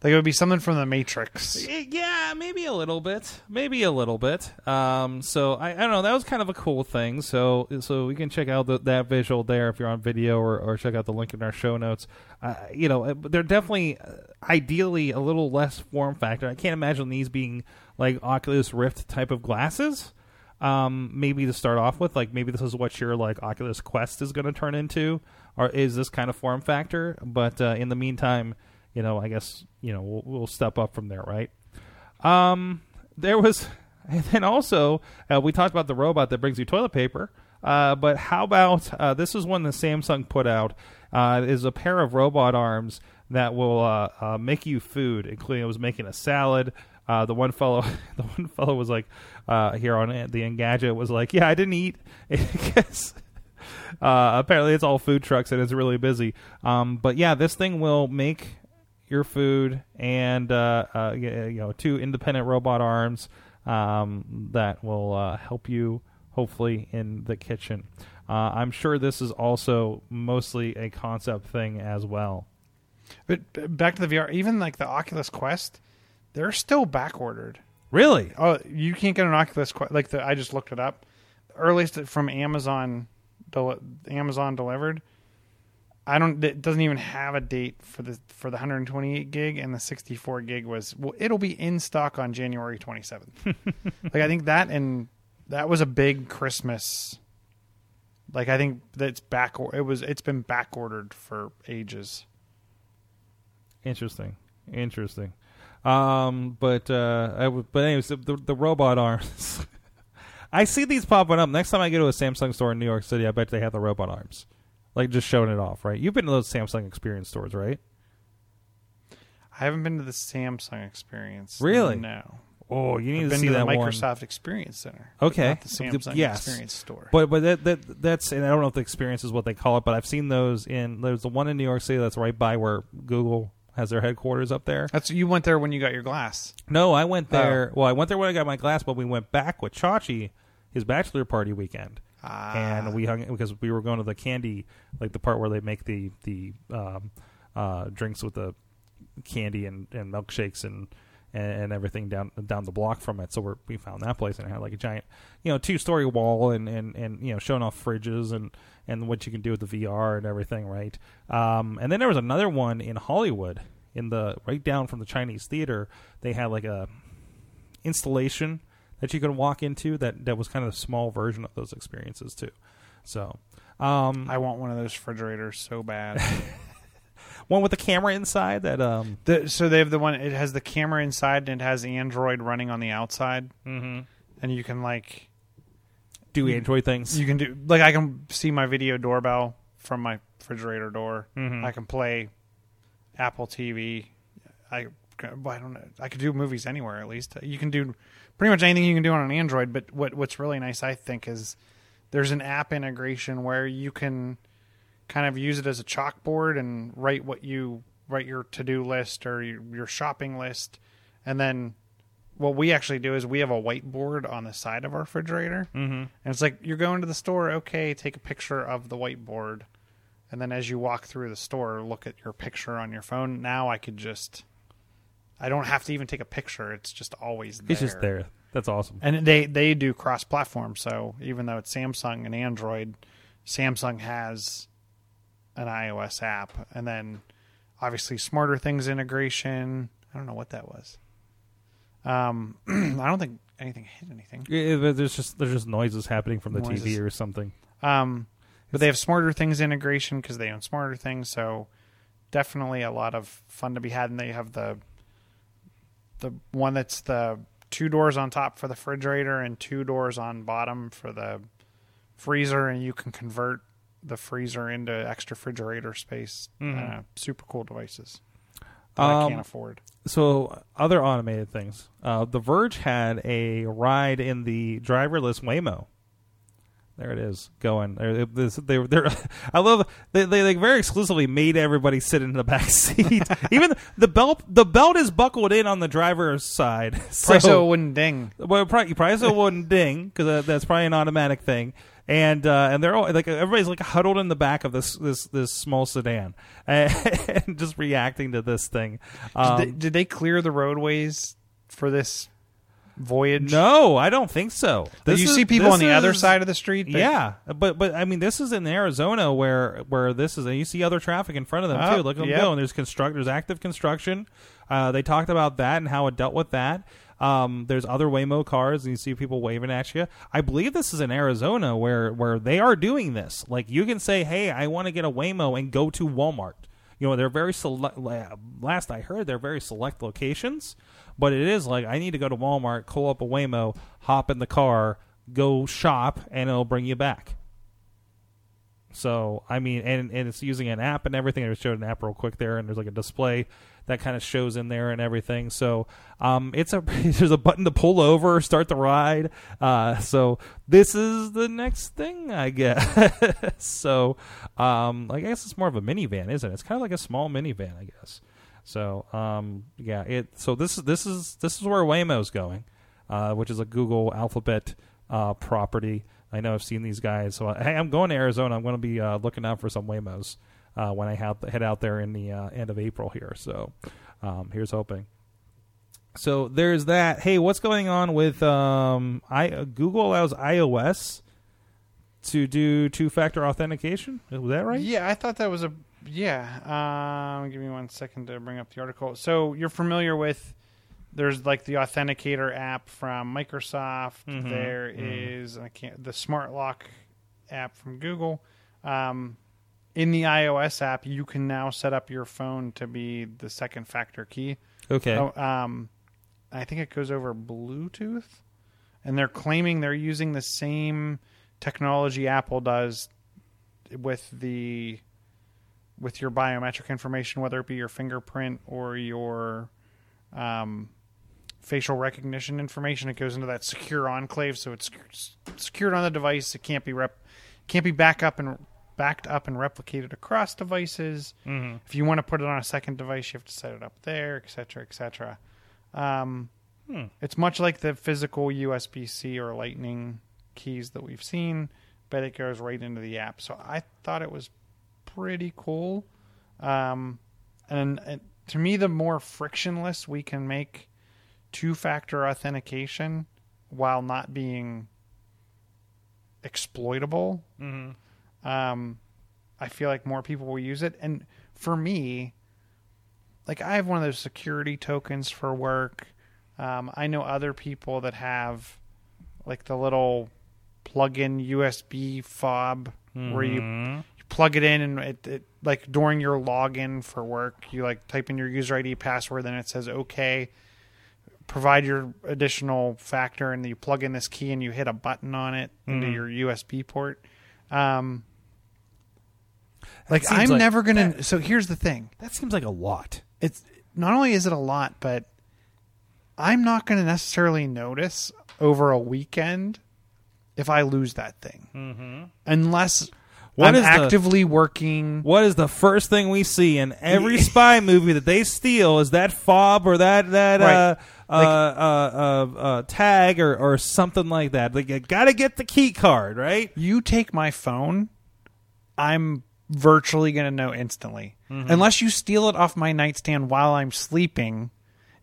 Like it would be something from the Matrix. Yeah, maybe a little bit, maybe a little bit. Um, so I, I don't know. That was kind of a cool thing. So so we can check out the, that visual there if you're on video, or, or check out the link in our show notes. Uh, you know, uh, they're definitely uh, ideally a little less form factor. I can't imagine these being like Oculus Rift type of glasses. Um, maybe to start off with, like maybe this is what your like Oculus Quest is going to turn into, or is this kind of form factor? But uh, in the meantime, you know, I guess you know we'll, we'll step up from there, right? Um, there was, and then also uh, we talked about the robot that brings you toilet paper. Uh, but how about uh, this is one that Samsung put out? Uh, is a pair of robot arms that will uh, uh, make you food, including it was making a salad. Uh, the one fellow, the one fellow was like, uh, here on the Engadget was like, yeah, I didn't eat because uh, apparently it's all food trucks and it's really busy. Um, but yeah, this thing will make your food and uh, uh, you know two independent robot arms um, that will uh, help you hopefully in the kitchen. Uh, I'm sure this is also mostly a concept thing as well. But uh, back to the VR, even like the Oculus Quest, they're still back ordered. Really? Oh, you can't get an Oculus Quest. Like the, I just looked it up. Earliest from Amazon, del- Amazon delivered. I don't. It doesn't even have a date for the for the 128 gig and the 64 gig was. Well, it'll be in stock on January 27th. like I think that and that was a big Christmas. Like I think that's back. or- It was. It's been back ordered for ages. Interesting. Interesting. Um, but uh, I w- but anyways, the, the, the robot arms. I see these popping up next time I go to a Samsung store in New York City. I bet they have the robot arms. Like just showing it off, right? You've been to those Samsung Experience stores, right? I haven't been to the Samsung Experience. Really? No. Oh, you need I've to see to the that one. Microsoft Experience Center. Okay. The Samsung Yes. Experience Store. But but that, that that's and I don't know if the experience is what they call it, but I've seen those in there's the one in New York City that's right by where Google has their headquarters up there. That's you went there when you got your glass. No, I went oh. there. Oh. Well, I went there when I got my glass, but we went back with Chachi, his bachelor party weekend, Ah. and we hung because we were going to the candy, like the part where they make the the um, uh, drinks with the candy and, and milkshakes and, and and everything down down the block from it. So we we found that place and it had like a giant, you know, two story wall and, and, and you know showing off fridges and, and what you can do with the VR and everything, right? Um, and then there was another one in Hollywood in the right down from the Chinese theater. They had like a installation that you could walk into that that was kind of a small version of those experiences too. So. Um, I want one of those refrigerators so bad. one with the camera inside that um the, so they have the one. It has the camera inside and it has Android running on the outside, mm-hmm. and you can like do Android things. you can do like I can see my video doorbell from my refrigerator door. Mm-hmm. I can play Apple TV. i i don't know. I could do movies anywhere at least. You can do pretty much anything you can do on an Android. But what what's really nice, I think, is there's an app integration where you can kind of use it as a chalkboard and write what you write your to do list or your, your shopping list, and then what we actually do is we have a whiteboard on the side of our refrigerator, mm-hmm. and it's like you're going to the store. Okay, take a picture of the whiteboard, and then as you walk through the store, look at your picture on your phone. Now I could just, I don't have to even take a picture. It's just always there. It's just there. That's awesome. And they they do cross platform, so even though it's Samsung and Android, Samsung has an iOS app, and then obviously Smarter Things integration. I don't know what that was. Um, I don't think anything hit anything. Yeah, there's just there's just noises happening from the TV or something. Um, but they have Smarter Things integration because they own Smarter Things, so definitely a lot of fun to be had. And they have the the one that's the two doors on top for the refrigerator and two doors on bottom for the freezer, and you can convert the freezer into extra refrigerator space. Uh, super cool devices that I Um, can't afford. So other automated things. Uh, the Verge had a ride in the driverless Waymo. There it is, going. They're, this- they, they're, I love. They, they like very exclusively made everybody sit in the back seat. Even the belt, the belt is buckled in on the driver's side. So, it wouldn't ding. Well, probably, probably so it wouldn't ding because uh, that's probably an automatic thing. And uh, and they're all like everybody's like huddled in the back of this this this small sedan and just reacting to this thing. Um, did, they, did they clear the roadways for this voyage? no, I don't think so. This you is- see people on the other side of the street? that- Yeah, but but I mean, this is in Arizona where where this is, and you see other traffic in front of them Oh, too. Look at them yep. go, and there's construct, there's active construction. Uh, they talked about that and how it dealt with that. Um, there's other Waymo cars, and you see people waving at you. I believe this is in Arizona where where they are doing this. Like you can say, "Hey, I want to get a Waymo," and go to Walmart. You know, they're very select. Last I heard, they're very select locations, but it is like I need to go to Walmart, call up a Waymo, hop in the car, go shop, and it'll bring you back. So I mean, and and it's using an app and everything. I just showed an app real quick there, and there's like a display that kind of shows in there and everything. So um, it's a there's a button to pull over, start the ride. Uh, so this is the next thing, I guess. so um, I guess it's more of a minivan, isn't it? It's kind of like a small minivan, I guess. So um, yeah, it. So this is this is this is where Waymo's going, uh, which is a Google Alphabet uh, property. I know I've seen these guys. So hey, I'm going to Arizona. I'm going to be uh, looking out for some Waymos uh, when I have, head out there in the uh, end of April here. So um, here's hoping. So there's that. Hey, what's going on with um, I uh, Google allows iOS to do two-factor authentication? Was that right? Yeah, I thought that was a yeah. Um, give me one second to bring up the article. So you're familiar with there's like the authenticator app from Microsoft. Mhm, There is I can't the Smart Lock app from Google. Um, in the iOS app, you can now set up your phone to be the second factor key. Okay. Oh, um, I think it goes over Bluetooth, and they're claiming they're using the same technology Apple does with the with your biometric information, whether it be your fingerprint or your um, facial recognition information. It goes into that secure enclave, so it's secured on the device. It can't be rep can't be back up and backed up and replicated across devices. Mm-hmm. If you want to put it on a second device, you have to set it up there, etc., cetera, et cetera. Um, Hmm. It's much like the physical USB C or Lightning keys that we've seen, but it goes right into the app. So I thought it was pretty cool. Um, and, and to me, the more frictionless we can make two factor authentication while not being exploitable, um, I feel like more people will use it. And for me, like I have one of those security tokens for work. Um, I know other people that have like the little plug-in USB fob where you, you plug it in and it, it like during your login for work, you like type in your user ID password, then it says okay. Provide your additional factor, and you plug in this key, and you hit a button on it into your USB port. Um, like I'm like- never gonna. so here's the thing: That seems like a lot. it's not only is it a lot, but I'm not going to necessarily notice over a weekend if I lose that thing, mm-hmm. unless What I'm is the- actively working. What is the first thing we see in every spy movie that they steal? Is that fob or that that Right. uh, uh, uh, uh, tag or, or something like that? Like you got to get the key card, right? You take my phone, I'm virtually going to know instantly, unless you steal it off my nightstand while I'm sleeping.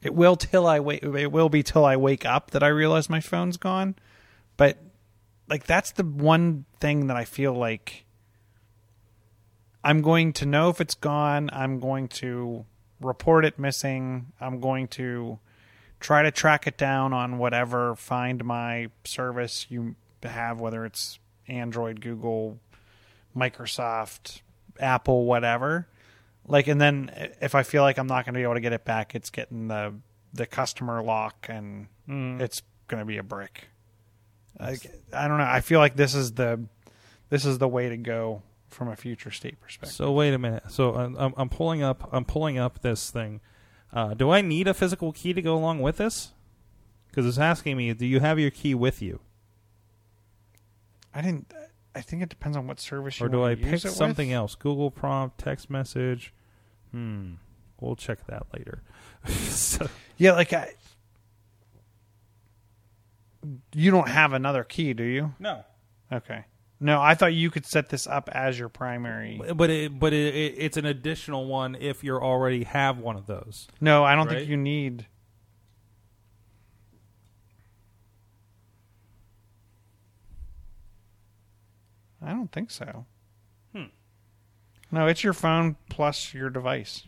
It will till I wake. It will be till I wake up that I realize my phone's gone. But like that's the one thing that I feel like I'm going to know if it's gone. I'm going to report it missing. I'm going to try to track it down on whatever find my service you have, whether it's Android, Google, Microsoft, Apple, whatever. Like, and then if I feel like I'm not going to be able to get it back, it's getting the the customer lock, and hmm. it's going to be a brick. Like, I don't know. I feel like this is the this is the way to go from a future state perspective. So wait a minute. So I'm, I'm, I'm pulling up. I'm pulling up this thing. Uh, do I need a physical key to go along with this? Because it's asking me, do you have your key with you, I didn't. I think it depends on what service you or do I pick something with. else? Google prompt, text message. Hmm. We'll check that later. so, Yeah, like I. You don't have another key, do you? no. Okay. No, I thought you could set this up as your primary. But it, but it, it, it's an additional one if you already have one of those. No, I don't Right? think you need. I don't think so. Hmm. No, it's your phone plus your device,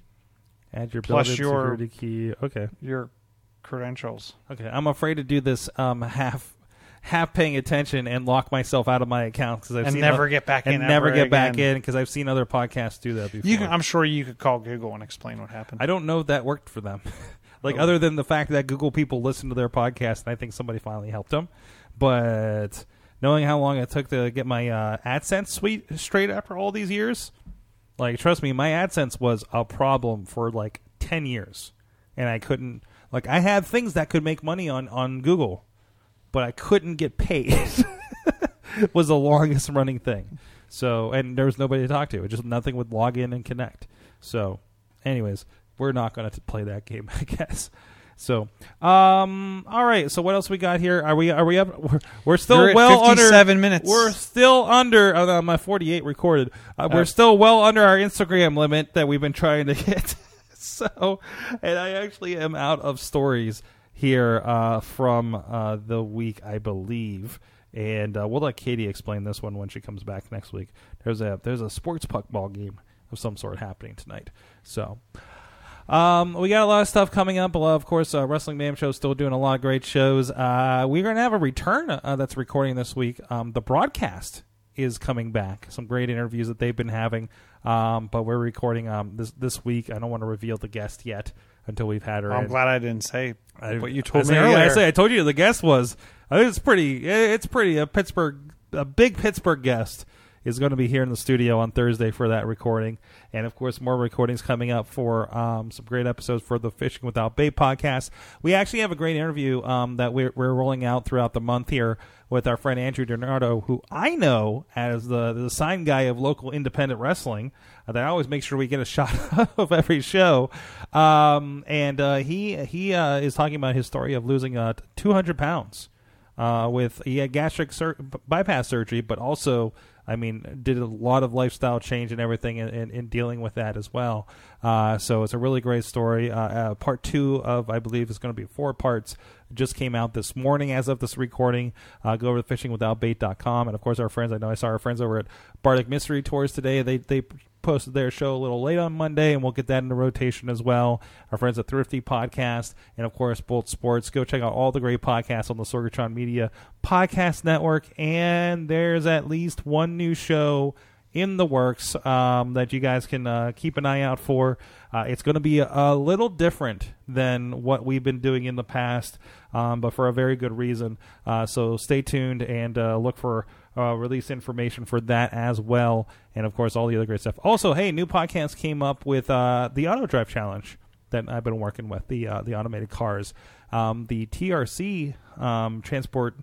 Add your Plus your- security key. Okay. your credentials. Okay. I'm afraid to do this um, half half paying attention and lock myself out of my account because I've And seen never get back and in never ever get back in because I've seen other podcasts do that before. You can, I'm sure you could call Google and explain what happened. I don't know if that worked for them. like Oh. other than the fact that Google people listen to their podcast, and I think somebody finally helped them. But knowing how long it took to get my uh, AdSense suite straight after all these years, like trust me, my AdSense was a problem for like ten years, and I couldn't. Like I had things that could make money on on Google, but I couldn't get paid. was the longest running thing. So, and there was nobody to talk to. It just nothing would log in and connect. So, anyways, we're not going to play that game, I guess. So, um, all right. So, what else we got here? Are we are we up? We're, we're still You're well under seven minutes. We're still under. Uh, my forty-eight recorded. Uh, we're Uh, still well under our Instagram limit that we've been trying to hit. so, and I actually am out of stories here uh, from uh, the week, I believe. And uh, we'll let Katie explain this one when she comes back next week. There's a there's a sports puck ball game of some sort happening tonight. So, um, we got a lot of stuff coming up. Of course, uh, Wrestling Mayhem Show is still doing a lot of great shows. Uh, we're going to have a return uh, that's recording this week. Um, the broadcast is coming back. Some great interviews that they've been having. Um, but we're recording um, this this week. I don't want to reveal the guest yet until we've had her. I'm in. glad I didn't say I- what you told I me earlier. I say I told you the guest was. I think it's pretty. Eh, it's pretty a Pittsburgh, a big Pittsburgh guest. Is going to be here in the studio on Thursday for that recording. And of course, more recordings coming up for um, some great episodes for the Fishing Without Bait podcast. We actually have a great interview um, that we're, we're rolling out throughout the month here with our friend Andrew Donardo, who I know as the, the sign guy of local independent wrestling. Uh, that I always make sure we get a shot of every show. Um, and uh, he he uh, is talking about his story of losing uh, 200 pounds uh, with he had gastric sur- bypass surgery, but also I mean did a lot of lifestyle change and everything in, in, in dealing with that as well. Uh, so it's a really great story. Uh, uh, part two of I believe is going to be four parts. Just came out this morning as of this recording. Uh, go over to fishingwithoutbait.com and of course our friends. I know I saw our friends over at Bardic Mystery Tours today. They they posted their show a little late on Monday, and we'll get that into rotation as well. Our friends at Thrifty Podcast, and of course, Bolt Sports. Go check out all the great podcasts on the Sorgatron Media Podcast Network. And there's at least one new show in the works um, that you guys can uh, keep an eye out for. Uh, it's going to be a, a little different than what we've been doing in the past, um, but for a very good reason. Uh, so stay tuned and uh, look for uh, release information for that as well, and of course all the other great stuff. Also, hey, new podcast came up with uh, the Auto Drive Challenge that I've been working with the the automated cars, um, the TRC um, Transport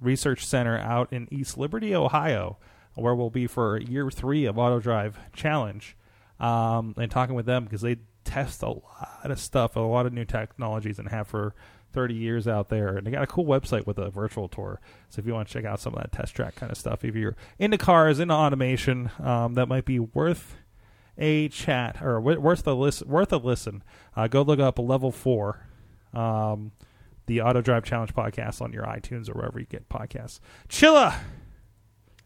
Research Center out in East Liberty, Ohio, where we'll be for year three of Auto Drive Challenge, um, and talking with them because they test a lot of stuff, a lot of new technologies, and have for 30 years out there. And they got a cool website with a virtual tour. So if you want to check out some of that test track kind of stuff, if you're into cars, into automation, um, that might be worth a chat or worth a listen. Worth a listen. Uh, go look up Level Four, um, the Auto Drive Challenge podcast on your iTunes or wherever you get podcasts. Chilla,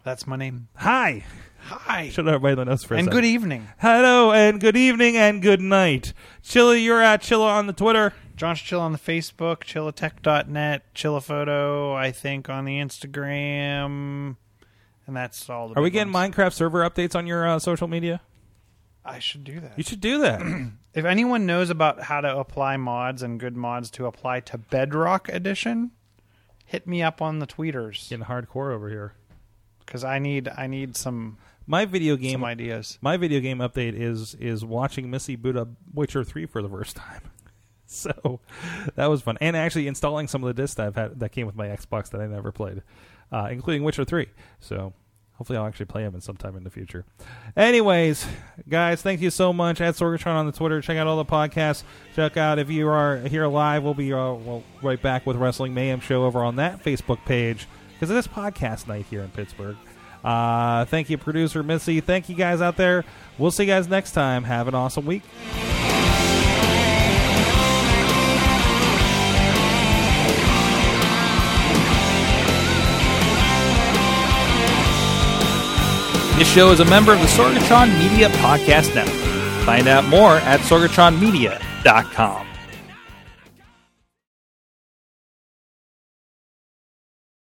That's my name. hi. Hi. Should everybody let us for a And second. good evening. Hello and good evening and good night. Chilla, you're at Chilla on the Twitter. John's Chill on the Facebook, chillatech.net, Chillaphoto, I think, on the Instagram. And that's all the Are we big getting ones. Minecraft server updates on your uh, social media? I should do that. You should do that. If anyone knows about how to apply mods and good mods to apply to Bedrock Edition, hit me up on the tweeters Getting hardcore over here. Because I need I need some My video game some ideas. my video game update is is watching Missy boot up Witcher three for the first time. So that was fun, and actually installing some of the discs that I've had that came with my Xbox that I never played, uh, including Witcher three. So hopefully I'll actually play them in sometime in the future. Anyways, guys, thank you so much. At Sorgatron on the Twitter. Check out all the podcasts. Check out if you are here live. We'll be uh, well, right back with Wrestling Mayhem show over on that Facebook page because it is podcast night here in Pittsburgh. Uh, thank you, producer Missy. Thank you guys out there. We'll see you guys next time. Have an awesome week. This show is a member of the Sorgatron Media Podcast Network. Find out more at sorgatronmedia.com.